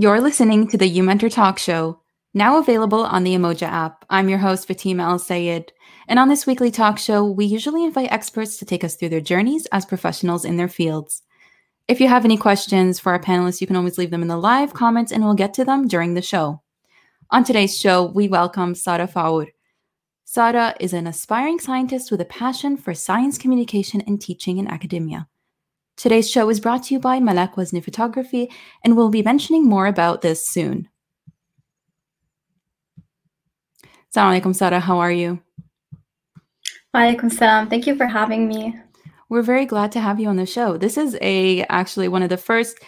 You're listening to the You Mentor Talk Show, now available on the Emoja app. I'm your host, Fatima El Sayed. And on this weekly talk show, we usually invite experts to take us through their journeys as professionals in their fields. If you have any questions for our panelists, you can always leave them in the live comments and we'll get to them during the show. On today's show, we welcome Sara Faour. Sara is an aspiring scientist with a passion for science communication and teaching in academia. Today's show is brought to you by Malak Wazne Photography, and we'll be mentioning more about this soon. Assalamu alaikum, Sara. How are you? Walaikum salam. Thank you for having me. We're very glad to have you on the show. This is a actually one of the first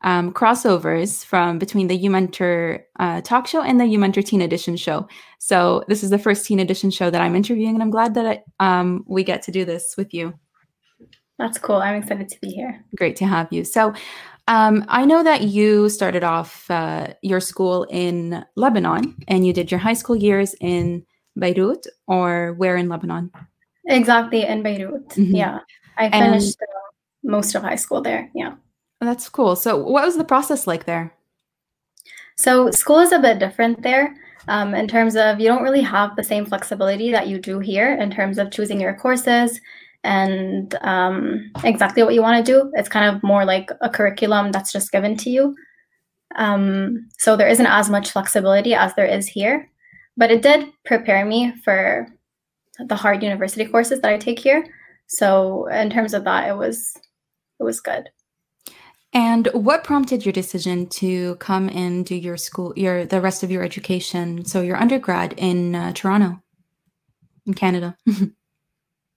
um, crossovers from between the You Mentor uh, talk show and the You Mentor Teen Edition show. So this is the first Teen Edition show that I'm interviewing, and I'm glad that um, we get to do this with you. That's cool. I'm excited to be here. Great to have you. So, um, I know that you started off uh, your school in Lebanon and you did your high school years in Beirut or where in Lebanon? Exactly, in Beirut. Mm-hmm. Yeah. I finished and, uh, most of high school there. Yeah. That's cool. So, what was the process like there? So, school is a bit different there um, in terms of you don't really have the same flexibility that you do here in terms of choosing your courses and um, exactly what you want to do. It's kind of more like a curriculum that's just given to you. Um, so there isn't as much flexibility as there is here, but it did prepare me for the hard university courses that I take here. So in terms of that, it was it was good. And what prompted your decision to come and do your school, your the rest of your education, so your undergrad in uh, Toronto, in Canada?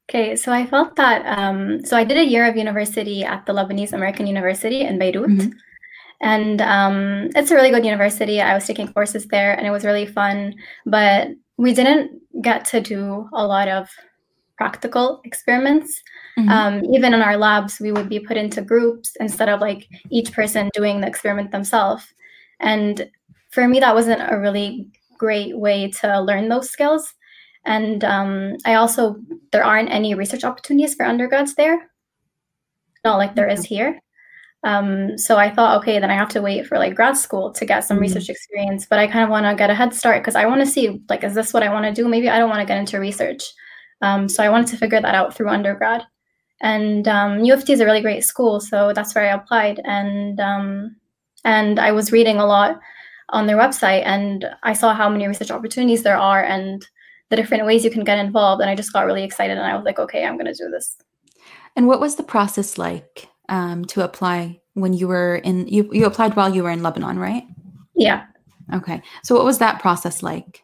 Okay, so I felt that um, so I did a year of university at the Lebanese American University in Beirut, mm-hmm. and um, it's a really good university. I was taking courses there, and it was really fun. But we didn't get to do a lot of practical experiments. Mm-hmm. Um, even in our labs, we would be put into groups instead of like each person doing the experiment themselves. And for me, that wasn't a really great way to learn those skills. And um, I also, there aren't any research opportunities for undergrads there, not like there is mm-hmm. here. Um, so I thought, okay, then I have to wait for like grad school to get some mm-hmm. research experience. But I kind of want to get a head start because I want to see, like, is this what I want to do? Maybe I don't want to get into research. Um, so I wanted to figure that out through undergrad. And um, U of T is a really great school, so that's where I applied. And um, and I was reading a lot on their website, and I saw how many research opportunities there are, and the different ways you can get involved. And I just got really excited and I was like, okay, I'm going to do this. And what was the process like um, to apply when you were in, you, you applied while you were in Lebanon, right? Yeah. Okay. So what was that process like?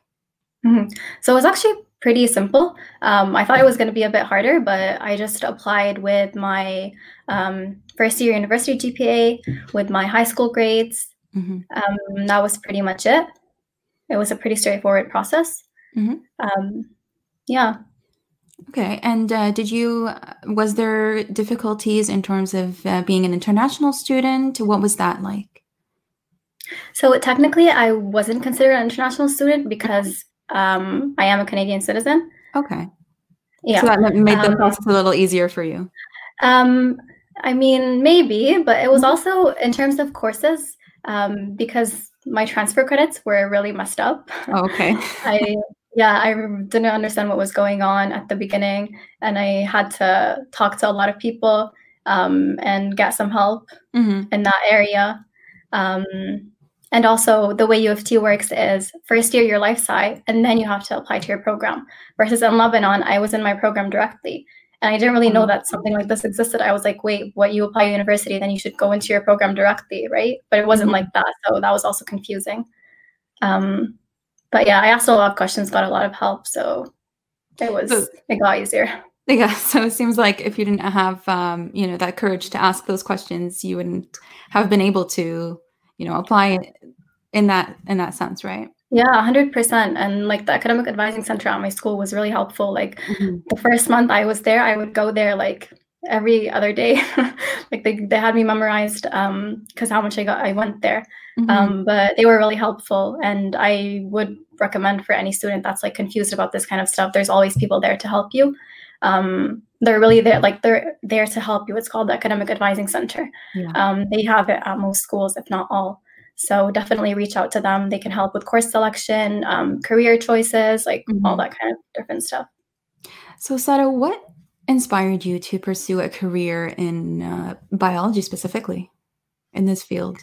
Mm-hmm. So it was actually pretty simple. Um, I thought it was going to be a bit harder, but I just applied with my um, first year university GPA, with my high school grades. Mm-hmm. Um, that was pretty much it. It was a pretty straightforward process. Mm-hmm. Um, yeah. Okay. And uh, did you, was there difficulties in terms of uh, being an international student? What was that like? So technically, I wasn't considered an international student because um, I am a Canadian citizen. Okay. Yeah. So that made the um, process a little easier for you. Um, I mean, maybe, but it was mm-hmm. also in terms of courses um, because my transfer credits were really messed up. Oh, okay. I yeah, I didn't understand what was going on at the beginning, and I had to talk to a lot of people um, and get some help mm-hmm. in that area. Um, and also, the way U of T works is first year your life sci, and then you have to apply to your program. Versus in Lebanon, I was in my program directly, and I didn't really know mm-hmm. that something like this existed. I was like, wait, what? You apply university, then you should go into your program directly, right? But it wasn't mm-hmm. like that, so that was also confusing. Um, but yeah, I asked a lot of questions, got a lot of help, so it was so, it got easier. Yeah, so it seems like if you didn't have um, you know that courage to ask those questions, you wouldn't have been able to you know apply in that in that sense, right? Yeah, hundred percent. And like the academic advising center at my school was really helpful. Like mm-hmm. the first month I was there, I would go there like every other day. like they, they had me memorized um because how much I got I went there. Mm-hmm. Um, but they were really helpful and I would recommend for any student that's like confused about this kind of stuff, there's always people there to help you. Um, they're really there, like they're there to help you. It's called the Academic Advising Center. Yeah. Um, they have it at most schools, if not all. So definitely reach out to them. They can help with course selection, um, career choices, like mm-hmm. all that kind of different stuff. So, Sara, what inspired you to pursue a career in uh, biology specifically in this field?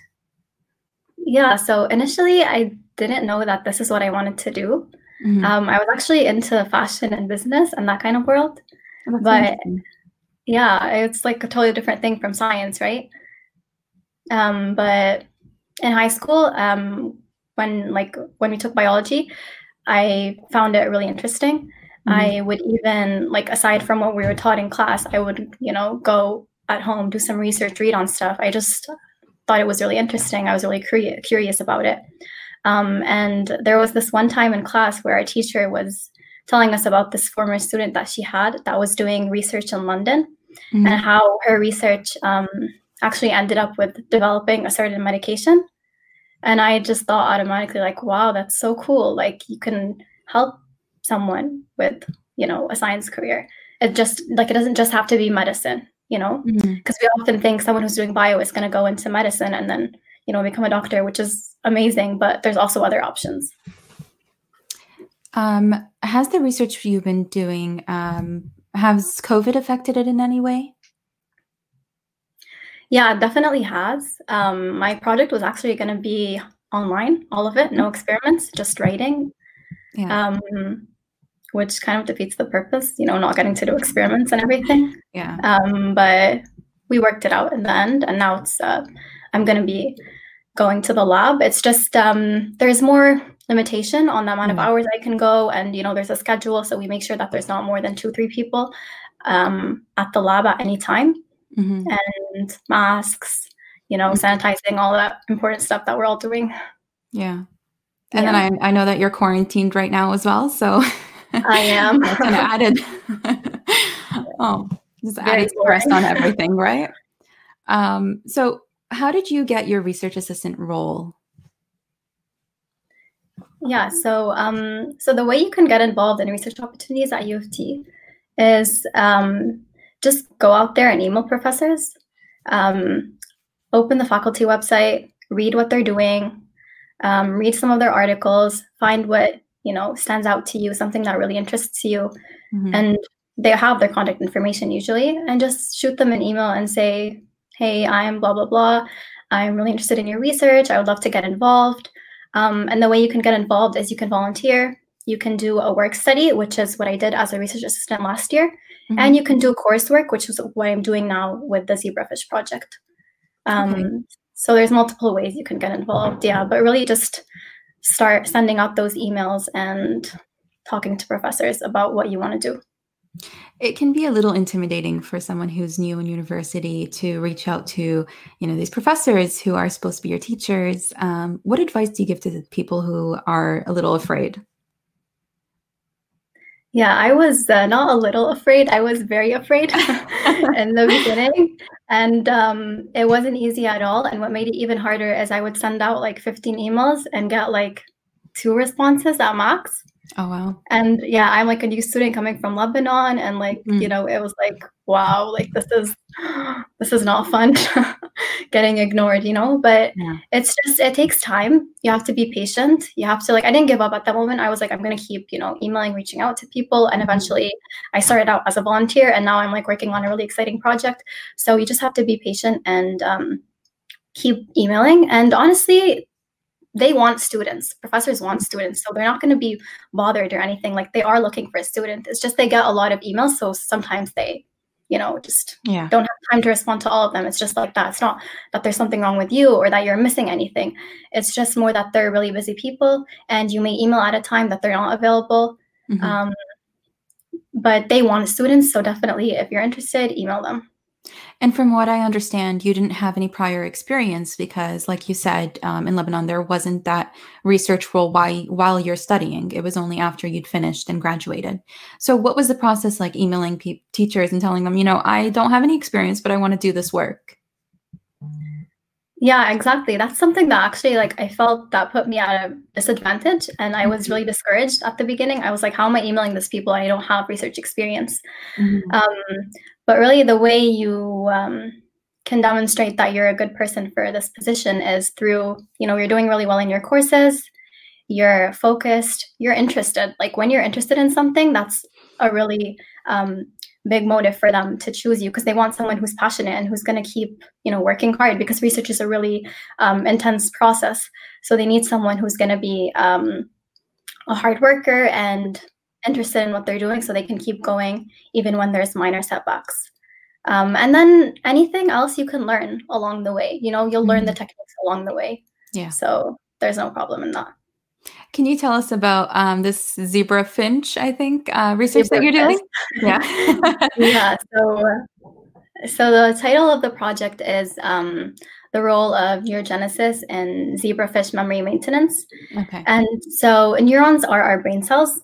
Yeah, so initially I didn't know that this is what I wanted to do. Mm-hmm. Um, I was actually into fashion and business and that kind of world. Oh, but yeah, it's like a totally different thing from science, right? Um, but in high school, um, when like when we took biology, I found it really interesting. Mm-hmm. I would even like aside from what we were taught in class, I would you know go at home do some research, read on stuff. I just thought it was really interesting. I was really curious curious about it. Um, and there was this one time in class where our teacher was telling us about this former student that she had that was doing research in London mm-hmm. and how her research um, actually ended up with developing a certain medication. And I just thought automatically, like, wow, that's so cool. Like, you can help someone with, you know, a science career. It just, like, it doesn't just have to be medicine, you know? Because mm-hmm. we often think someone who's doing bio is going to go into medicine and then, you know, become a doctor, which is amazing, but there's also other options. Um, has the research you've been doing, um, has COVID affected it in any way? Yeah, definitely has. Um, my project was actually going to be online, all of it, no mm-hmm. experiments, just writing. Yeah. Um, which kind of defeats the purpose, you know, not getting to do experiments and everything. Yeah. Um, but we worked it out in the end, and now it's uh, I'm going to be going to the lab. It's just um, there's more limitation on the amount of mm-hmm. hours I can go, and you know, there's a schedule, so we make sure that there's not more than two, three people um, at the lab at any time mm-hmm. and masks, you know, mm-hmm. sanitizing, all that important stuff that we're all doing. Yeah. And yeah. then I, I know that you're quarantined right now as well. So I am. That's an added, oh, just added stress on everything, right? Um, so how did you get your research assistant role? Yeah, so um, so the way you can get involved in research opportunities at U of T is um, just go out there and email professors, um, open the faculty website, read what they're doing, um, read some of their articles, find what you know stands out to you, something that really interests you, mm-hmm. and they have their contact information usually, and just shoot them an email and say, "Hey, I'm blah blah blah. I'm really interested in your research. I would love to get involved." Um, and the way you can get involved is you can volunteer. You can do a work study, which is what I did as a research assistant last year. Mm-hmm. And you can do coursework, which is what I'm doing now with the zebrafish project. Um, okay. So there's multiple ways you can get involved. Yeah, but really just start sending out those emails and talking to professors about what you want to do. It can be a little intimidating for someone who's new in university to reach out to, you know, these professors who are supposed to be your teachers. Um, what advice do you give to people who are a little afraid? Yeah, I was uh, not a little afraid. I was very afraid in the beginning. And um, it wasn't easy at all. And what made it even harder is I would send out like 15 emails and get like two responses at max. Oh wow. And yeah, I'm like a new student coming from Lebanon and like, mm. you know, it was like, wow, like this is this is not fun getting ignored, you know? But yeah. it's just it takes time. You have to be patient. You have to like I didn't give up at that moment. I was like, I'm gonna keep, you know, emailing, reaching out to people. And mm-hmm. eventually I started out as a volunteer and now I'm like working on a really exciting project. So you just have to be patient and um keep emailing. And honestly, they want students. Professors want students so they're not going to be bothered or anything. Like they are looking for a student. It's just they get a lot of emails so sometimes they you know just yeah. don't have time to respond to all of them. It's just like that. It's not that there's something wrong with you or that you're missing anything. It's just more that they're really busy people and you may email at a time that they're not available. Mm-hmm. um, but they want students so definitely if you're interested email them and from what I understand, you didn't have any prior experience because, like you said, um, in Lebanon, there wasn't that research role while, while you're studying. It was only after you'd finished and graduated. So, what was the process like emailing pe- teachers and telling them, you know, I don't have any experience, but I want to do this work? Yeah, exactly. That's something that actually, like, I felt that put me at a disadvantage. And I was really discouraged at the beginning. I was like, how am I emailing these people? I don't have research experience. Mm-hmm. Um, but really, the way you um, can demonstrate that you're a good person for this position is through, you know, you're doing really well in your courses, you're focused, you're interested. Like when you're interested in something, that's a really um, big motive for them to choose you because they want someone who's passionate and who's going to keep, you know, working hard because research is a really um, intense process. So they need someone who's going to be um, a hard worker and interested in what they're doing so they can keep going even when there's minor setbacks. Um, and then anything else you can learn along the way. You know, you'll mm-hmm. learn the mm-hmm. techniques along the way. Yeah. So there's no problem in that. Can you tell us about um, this zebra finch? I think uh, research zebra that you're doing. Yeah. yeah. So, so the title of the project is um, the role of neurogenesis in zebrafish memory maintenance. Okay. And so neurons are our brain cells.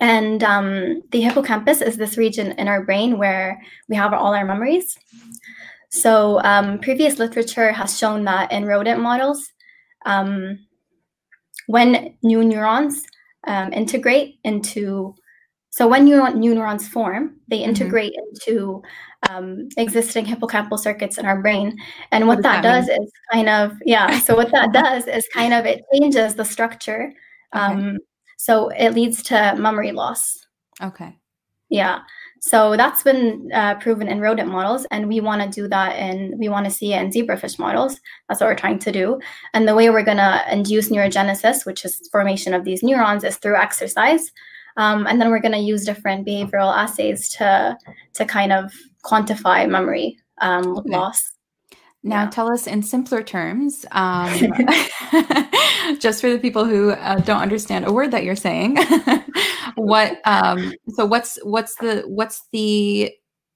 And um, the hippocampus is this region in our brain where we have all our memories. So um, previous literature has shown that in rodent models, um, when new neurons um, integrate into so when new, new neurons form, they mm-hmm. integrate mm-hmm. into um, existing hippocampal circuits in our brain. And what, what that, that does is kind of, yeah, so what that does is kind of it changes the structure. Um, okay. So it leads to memory loss. Okay. Yeah. So that's been uh, proven in rodent models, and we want to do that, and we want to see it in zebrafish models. That's what we're trying to do. And the way we're going to induce neurogenesis, which is formation of these neurons, is through exercise. Um, and then we're going to use different behavioral assays to to kind of quantify memory um, okay. loss. Now, yeah. tell us in simpler terms, um, just for the people who uh, don't understand a word that you're saying. what? Um, so, what's what's the what's the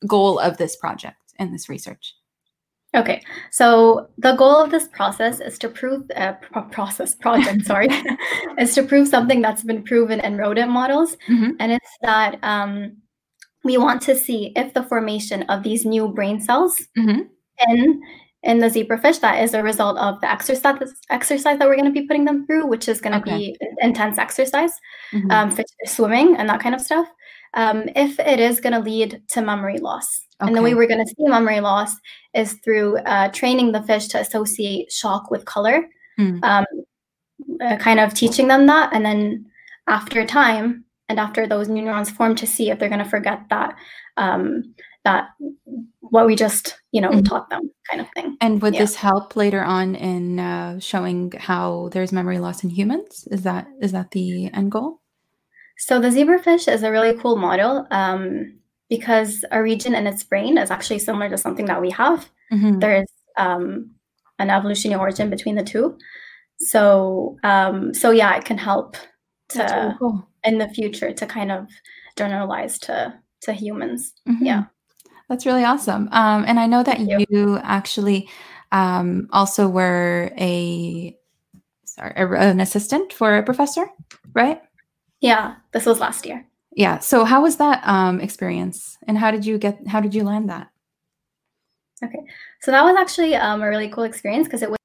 goal of this project and this research? Okay, so the goal of this process is to prove uh, pro- process project, sorry, is to prove something that's been proven in rodent models, mm-hmm. and it's that um, we want to see if the formation of these new brain cells mm-hmm. in in the zebrafish that is a result of the exercise exercise that we're going to be putting them through, which is going to okay. be intense exercise, mm-hmm. um, swimming and that kind of stuff. Um, if it is going to lead to memory loss, okay. and the way we're going to see memory loss is through uh, training the fish to associate shock with color, mm. um, uh, kind of teaching them that, and then after time and after those new neurons form, to see if they're going to forget that um, that what we just you know mm-hmm. taught them kind of thing and would yeah. this help later on in uh, showing how there's memory loss in humans is that is that the end goal so the zebrafish is a really cool model um, because a region in its brain is actually similar to something that we have mm-hmm. there's um, an evolutionary origin between the two so um, so yeah it can help to really cool. in the future to kind of generalize to to humans mm-hmm. yeah that's really awesome. Um, and I know that you. you. actually um, also were a sorry an assistant for a professor, right? Yeah, this was last year. Yeah. So how was that um, experience, and how did you get? How did you land that? Okay, so that was actually um, a really cool experience because it was.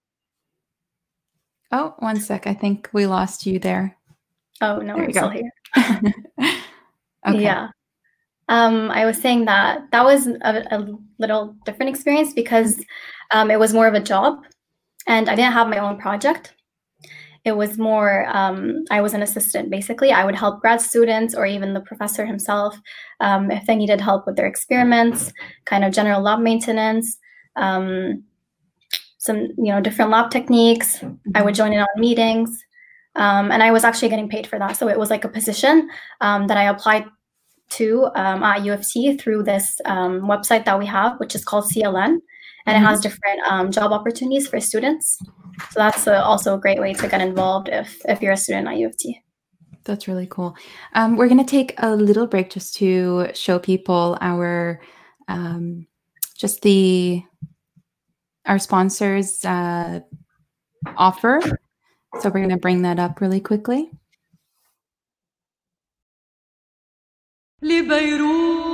Oh, one sec. I think we lost you there. Oh no, there I'm still here. okay. Yeah. Um, I was saying that that was a, a little different experience because um, it was more of a job and I didn't have my own project. It was more, um, I was an assistant basically. I would help grad students or even the professor himself um, if they needed help with their experiments, kind of general lab maintenance, um, some, you know, different lab techniques. I would join in on meetings. Um, and I was actually getting paid for that. So it was like a position that I applied to um, at U of T through this um, website that we have, which is called CLN, and mm-hmm. it has different um, job opportunities for students. So that's a, also a great way to get involved if if you're a student at U of T. That's really cool. Um, we're going to take a little break just to show people our um, just the our sponsors uh, offer. So we're going to bring that up really quickly. لبيروت.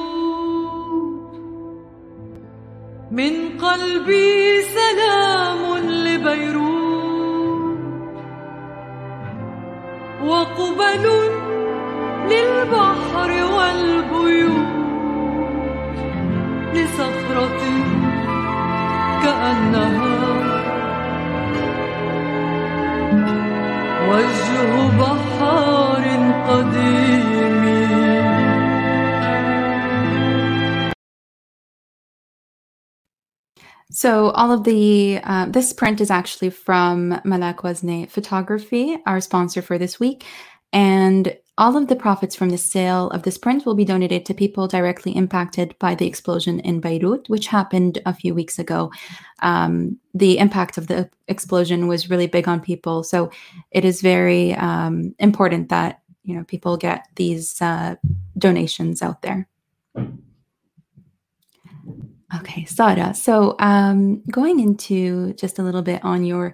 من قلبي سلام لبيروت. وقبل للبحر والبيوت لصخرة كأنها وجه بحار قديم. So all of the uh, this print is actually from Malak Wazne Photography, our sponsor for this week, and all of the profits from the sale of this print will be donated to people directly impacted by the explosion in Beirut, which happened a few weeks ago. Um, the impact of the explosion was really big on people, so it is very um, important that you know people get these uh, donations out there. Okay, Sara. So, um, going into just a little bit on your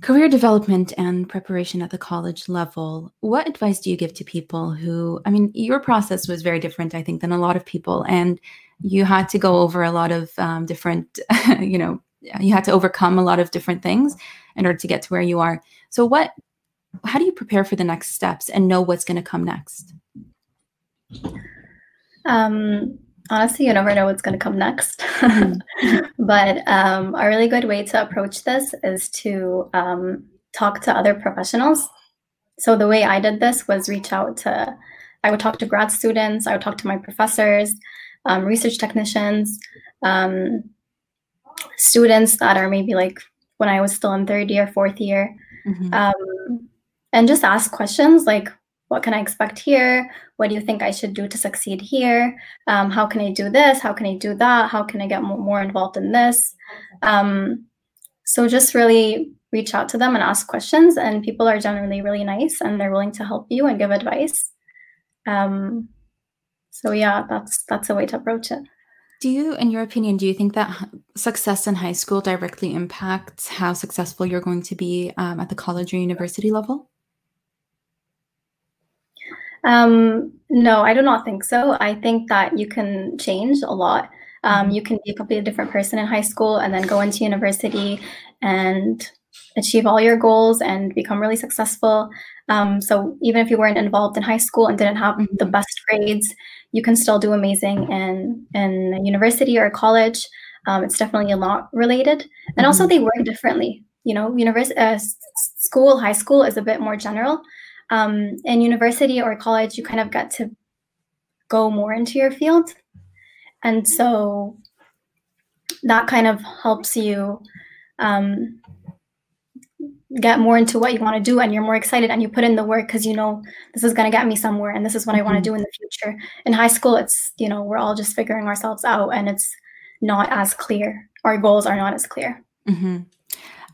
career development and preparation at the college level, what advice do you give to people who, I mean, your process was very different, I think, than a lot of people, and you had to go over a lot of um, different, you know, you had to overcome a lot of different things in order to get to where you are. So, what, how do you prepare for the next steps and know what's going to come next? Um, honestly, you never know what's going to come next. Mm-hmm. but um, a really good way to approach this is to um, talk to other professionals. So the way I did this was reach out to, I would talk to grad students, I would talk to my professors, um, research technicians, um, students that are maybe like when I was still in third year, fourth year, mm-hmm. Um, and just ask questions like, what can I expect here? What do you think I should do to succeed here? Um, how can I do this? How can I do that? How can I get more involved in this? Um, so just really reach out to them and ask questions. And people are generally really nice and they're willing to help you and give advice. Um, so yeah, that's that's a way to approach it. Do you, in your opinion, do you think that success in high school directly impacts how successful you're going to be um, at the college or university level? Um, no, I do not think so. I think that you can change a lot. Um, mm-hmm. you can be a completely different person in high school and then go into university and achieve all your goals and become really successful. Um, so even if you weren't involved in high school and didn't have mm-hmm. the best grades, you can still do amazing in in university or college. Um, it's definitely a lot related, and mm-hmm. also they work differently. You know, university, uh, school, high school is a bit more general, um, in university or college, you kind of get to go more into your field. And so that kind of helps you um, get more into what you want to do and you're more excited and you put in the work because you know this is going to get me somewhere and this is what mm-hmm. I want to do in the future. In high school, it's, you know, we're all just figuring ourselves out and it's not as clear. Our goals are not as clear. Mm-hmm.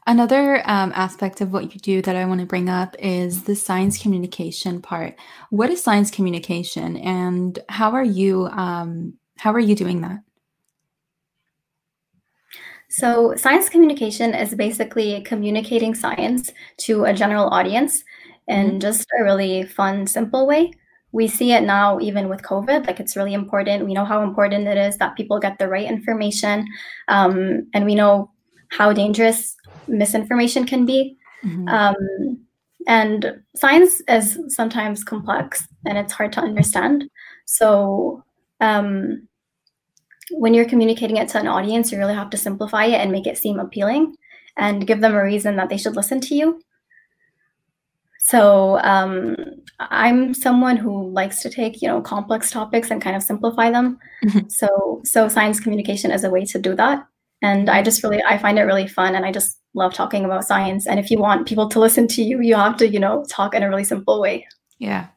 Another um, aspect of what you do that I want to bring up is the science communication part. What is science communication, and how are you um, how are you doing that? So, science communication is basically communicating science to a general audience in mm-hmm. just a really fun, simple way. We see it now, even with COVID, like it's really important. We know how important it is that people get the right information, um, and we know how dangerous misinformation can be. Mm-hmm. Um, and science is sometimes complex and it's hard to understand. So, um, when you're communicating it to an audience, you really have to simplify it and make it seem appealing and give them a reason that they should listen to you. So, um, I'm someone who likes to take, you know, complex topics and kind of simplify them. Mm-hmm. So, so science communication is a way to do that and i just really i find it really fun and i just love talking about science. And if you want people to listen to you you have to you know talk in a really simple way. Yeah.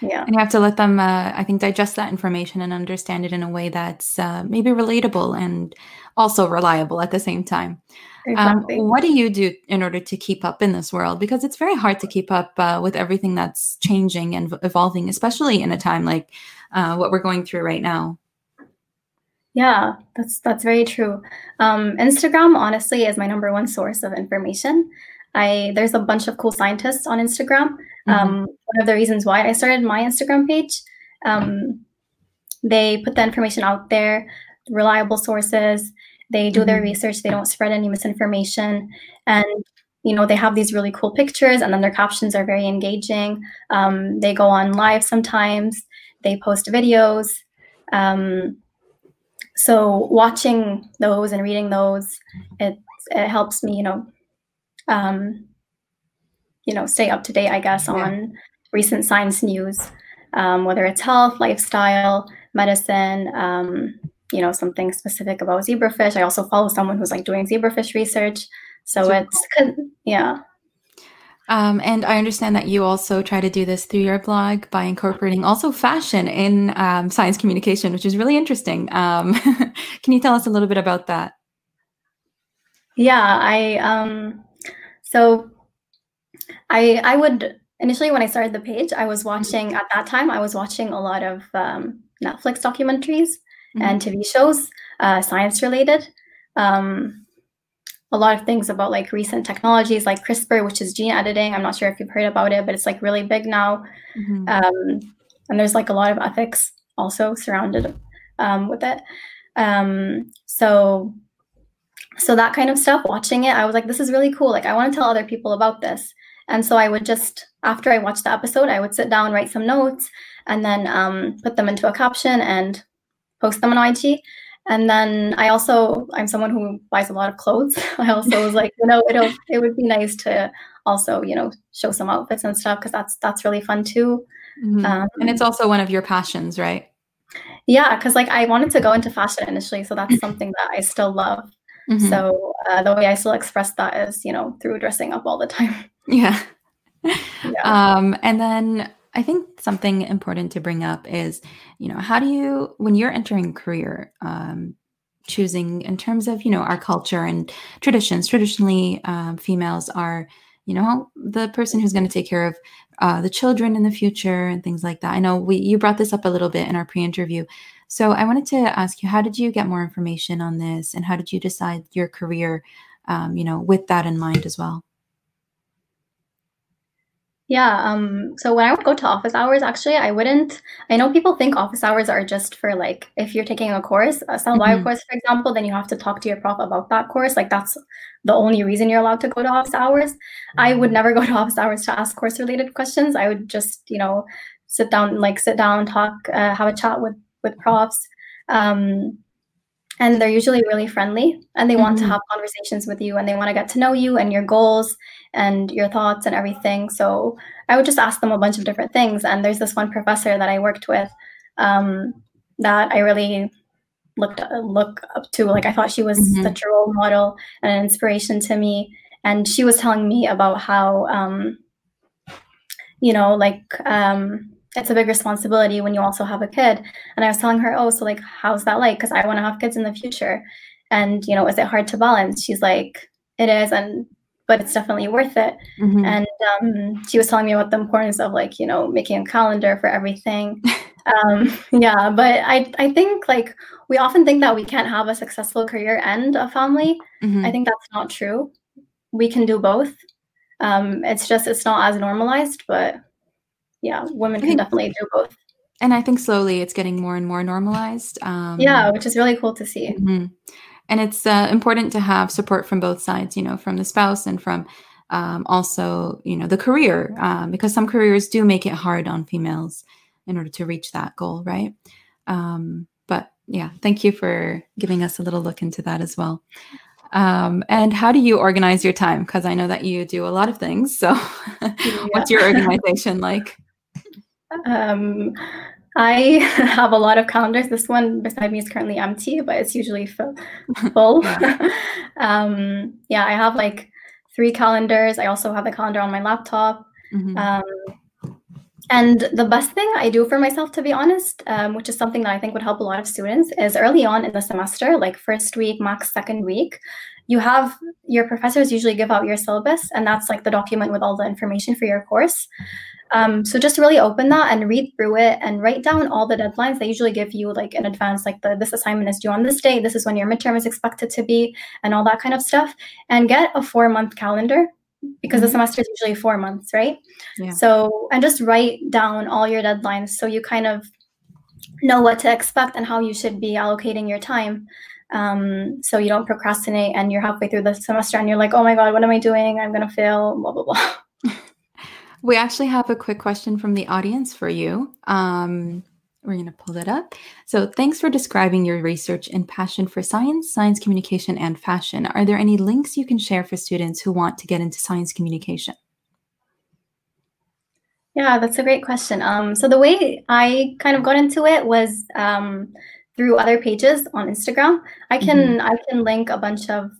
Yeah. And you have to let them uh, i think digest that information and understand it in a way that's uh, maybe relatable and also reliable at the same time. Um, exactly. Um, what do you do in order to keep up in this world? Because it's very hard to keep up uh, with everything that's changing and evolving especially in a time like uh, what we're going through right now yeah, that's that's very true. Um, Instagram honestly is my number one source of information. I there's a bunch of cool scientists on Instagram. Mm-hmm. Um, one of the reasons why I started my Instagram page, um, they put the information out there, reliable sources. They do mm-hmm. their research. They don't spread any misinformation, and you know they have these really cool pictures, and then their captions are very engaging. Um, they go on live sometimes. They post videos. So watching those and reading those, it it helps me, you know, um, you know, stay up to date, I guess, yeah. on recent science news, um, whether it's health, lifestyle, medicine, um, you know, something specific about zebrafish. I also follow someone who's like doing zebrafish research. So it's, yeah. Um, and I understand that you also try to do this through your blog by incorporating also fashion in um, science communication, which is really interesting. Um, can you tell us a little bit about that? Yeah, I um, so I I would initially when I started the page, I was watching at that time I was watching a lot of um, Netflix documentaries mm-hmm. and TV shows, uh, science related. Um, a lot of things about like recent technologies like CRISPR, which is gene editing. I'm not sure if you've heard about it, but it's like really big now. Mm-hmm. Um, and there's like a lot of ethics also surrounded um, with it. Um, so, so that kind of stuff, watching it, I was like, this is really cool. Like, I want to tell other people about this. And so I would just, after I watched the episode, I would sit down, write some notes, and then um, put them into a caption and post them on IG. And then I also I'm someone who buys a lot of clothes. I also was like, you know, it'll it would be nice to also you know show some outfits and stuff because that's that's really fun too. Mm-hmm. Um, and it's also one of your passions, right? Yeah, because like I wanted to go into fashion initially, so that's something that I still love. Mm-hmm. So uh, the way I still express that is, you know, through dressing up all the time. Yeah. yeah. Um, and then I think something important to bring up is, you know, how do you, when you're entering career, um, choosing in terms of, you know, our culture and traditions, traditionally, um, females are, you know, the person who's going to take care of uh, the children in the future and things like that. I know we, you brought this up a little bit in our pre-interview. So I wanted to ask you, how did you get more information on this and how did you decide your career, um, you know, with that in mind as well? Yeah. Um, so when I would go to office hours, actually, I wouldn't. I know people think office hours are just for like if you're taking a course, a cell bio mm-hmm. course, for example, then you have to talk to your prof about that course. Like that's the only reason you're allowed to go to office hours. I would never go to office hours to ask course related questions. I would just, you know, sit down, like sit down, talk, uh, have a chat with with profs. Um, and they're usually really friendly and they want mm-hmm. to have conversations with you and they want to get to know you and your goals and your thoughts and everything so i would just ask them a bunch of different things and there's this one professor that i worked with um, that i really looked look up to like i thought she was mm-hmm. such a role model and an inspiration to me and she was telling me about how um, you know like um, it's a big responsibility when you also have a kid. And I was telling her, oh, so like, how's that like? Because I want to have kids in the future. And, you know, is it hard to balance? She's like, it is. And, but it's definitely worth it. Mm-hmm. And um, she was telling me about the importance of like, you know, making a calendar for everything. um, yeah. But I, I think like we often think that we can't have a successful career and a family. Mm-hmm. I think that's not true. We can do both. Um, it's just, it's not as normalized, but yeah, women can definitely do both. And I think slowly it's getting more and more normalized. Um, yeah, which is really cool to see. Mm-hmm. And it's uh, important to have support from both sides, you know, from the spouse and from um, also, you know, the career, um, because some careers do make it hard on females in order to reach that goal, right? Um, but yeah, thank you for giving us a little look into that as well. Um, and how do you organize your time? Because I know that you do a lot of things. So, what's your organization like? Um, I have a lot of calendars. This one beside me is currently empty, but it's usually full. full. yeah. um, yeah, I have like three calendars. I also have the calendar on my laptop. Mm-hmm. Um, and the best thing I do for myself, to be honest, um, which is something that I think would help a lot of students, is early on in the semester, like first week, max second week, you have your professors usually give out your syllabus, and that's like the document with all the information for your course. Um, so just really open that and read through it and write down all the deadlines. They usually give you like in advance, like the this assignment is due on this day. This is when your midterm is expected to be, and all that kind of stuff. And get a four month calendar because mm-hmm. the semester is usually four months, right? Yeah. So and just write down all your deadlines so you kind of know what to expect and how you should be allocating your time. Um, so you don't procrastinate and you're halfway through the semester and you're like, oh my God, what am I doing? I'm going to fail, blah, blah, blah. We actually have a quick question from the audience for you. Um, We're going to pull that up. So, thanks for describing your research and passion for science, science communication, and fashion. Are there any links you can share for students who want to get into science communication? Yeah, that's a great question. Um, so the way I kind of got into it was um, through other pages on Instagram. I can mm-hmm. I can link a bunch of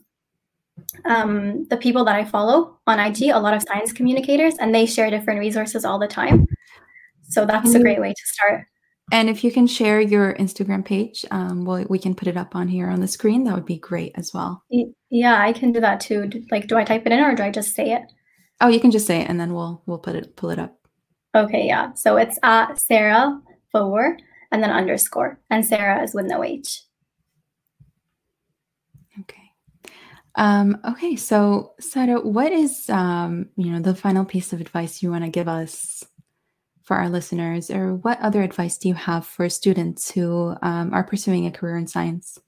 um, the people that I follow on IG, a lot of science communicators, and they share different resources all the time. So that's mm-hmm. a great way to start. And if you can share your Instagram page, um, well, we can put it up on here on the screen. That would be great as well. Yeah, I can do that too. Like, do I type it in or do I just say it? Oh, you can just say it, and then we'll we'll put it pull it up. Okay, yeah. So it's at Sara Faour and then underscore, and Sara is with no H. Okay. Um, okay, so Sara, what is um, you know the final piece of advice you want to give us for our listeners, or what other advice do you have for students who um, are pursuing a career in science?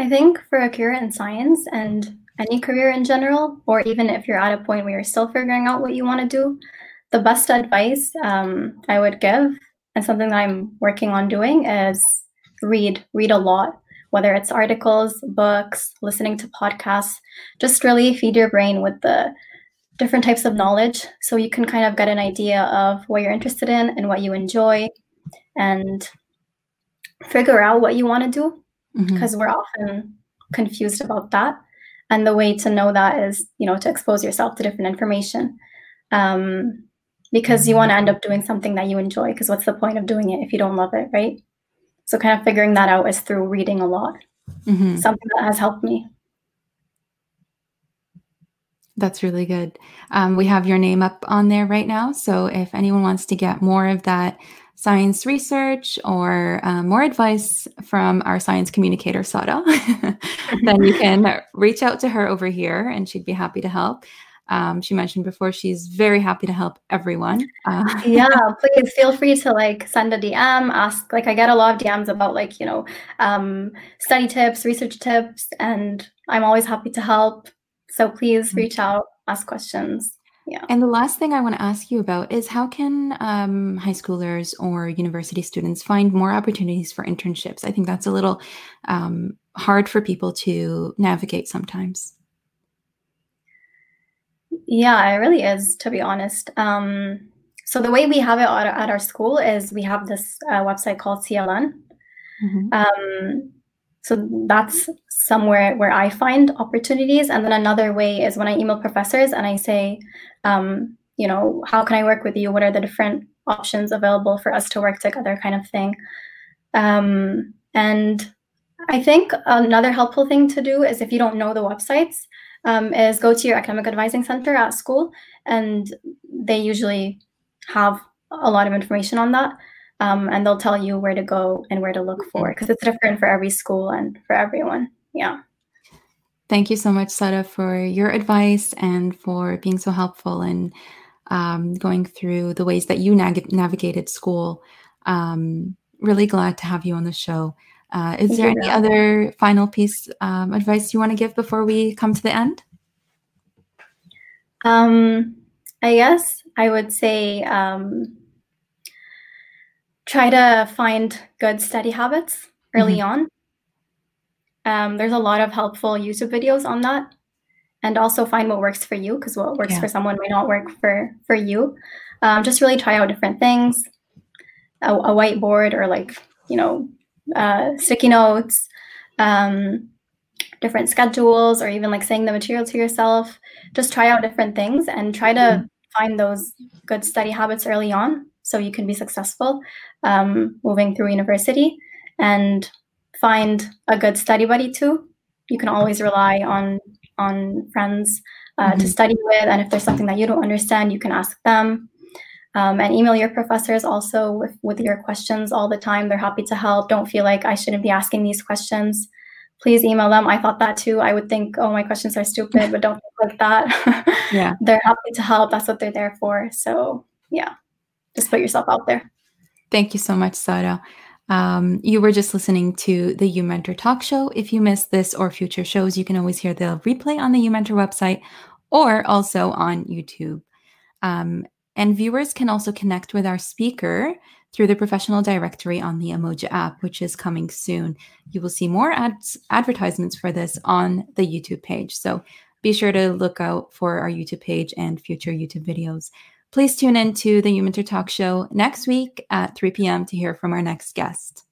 I think for a career in science and any career in general, or even if you're at a point where you're still figuring out what you want to do, the best advice um, I would give, and something that I'm working on doing, is read, read a lot, whether it's articles, books, listening to podcasts. Just really feed your brain with the different types of knowledge so you can kind of get an idea of what you're interested in and what you enjoy and figure out what you want to do because mm-hmm. we're often confused about that and the way to know that is you know to expose yourself to different information um, because you want to end up doing something that you enjoy because what's the point of doing it if you don't love it right so kind of figuring that out is through reading a lot mm-hmm. something that has helped me that's really good. Um, we have your name up on there right now. So if anyone wants to get more of that science research or um, more advice from our science communicator, Sara, then you can reach out to her over here and she'd be happy to help. Um, she mentioned before she's very happy to help everyone. Uh, yeah, please feel free to like send a DM, ask. Like I get a lot of DMs about like you know um, study tips, research tips, and I'm always happy to help. So please mm-hmm. reach out, ask questions. Yeah. And the last thing I want to ask you about is how can um, high schoolers or university students find more opportunities for internships? I think that's a little um, hard for people to navigate sometimes. Yeah, it really is, to be honest. Um, so the way we have it at, at, our school is we have this uh, website called CLN. Mm-hmm. Um, so that's somewhere where I find opportunities. And then another way is when I email professors and I say, um, you know, how can I work with you? What are the different options available for us to work together, kind of thing. Um, and I think another helpful thing to do is if you don't know the websites, um, is go to your academic advising center at school, and they usually have a lot of information on that um, and they'll tell you where to go and where to look for because it's different for every school and for everyone. Yeah. Thank you so much, Sara, for your advice and for being so helpful and um, going through the ways that you nav- navigated school. Um, really glad to have you on the show. Uh, is there any other final piece um, advice you want to give before we come to the end? Um, I guess I would say um, try to find good study habits early mm-hmm. on. Um, there's a lot of helpful YouTube videos on that, and also find what works for you because what works yeah. for someone may not work for for you. Um, just really try out different things, a, a whiteboard or like you know uh, sticky notes, um, different schedules, or even like saying the material to yourself. Just try out different things and try to mm-hmm. find those good study habits early on so you can be successful um, moving through university and find a good study buddy too. You can always rely on on friends uh, mm-hmm. to study with, and if there's something that you don't understand, you can ask them. Um, and email your professors also with, with your questions all the time. They're happy to help. Don't feel like I shouldn't be asking these questions. Please email them. I thought that too. I would think, oh, my questions are stupid, but don't think like that. yeah. They're happy to help. That's what they're there for. So, yeah just put yourself out there. Thank you so much, Sara. Um, you were just listening to the U Mentor Talk Show. If you missed this or future shows, you can always hear the replay on the U Mentor website or also on YouTube. Um, And viewers can also connect with our speaker through the professional directory on the Emoja app, which is coming soon. You will see more ads, advertisements for this on the YouTube page. So be sure to look out for our YouTube page and future YouTube videos. Please tune in to the You Mentor Talk Show next week at 3 p.m. to hear from our next guest.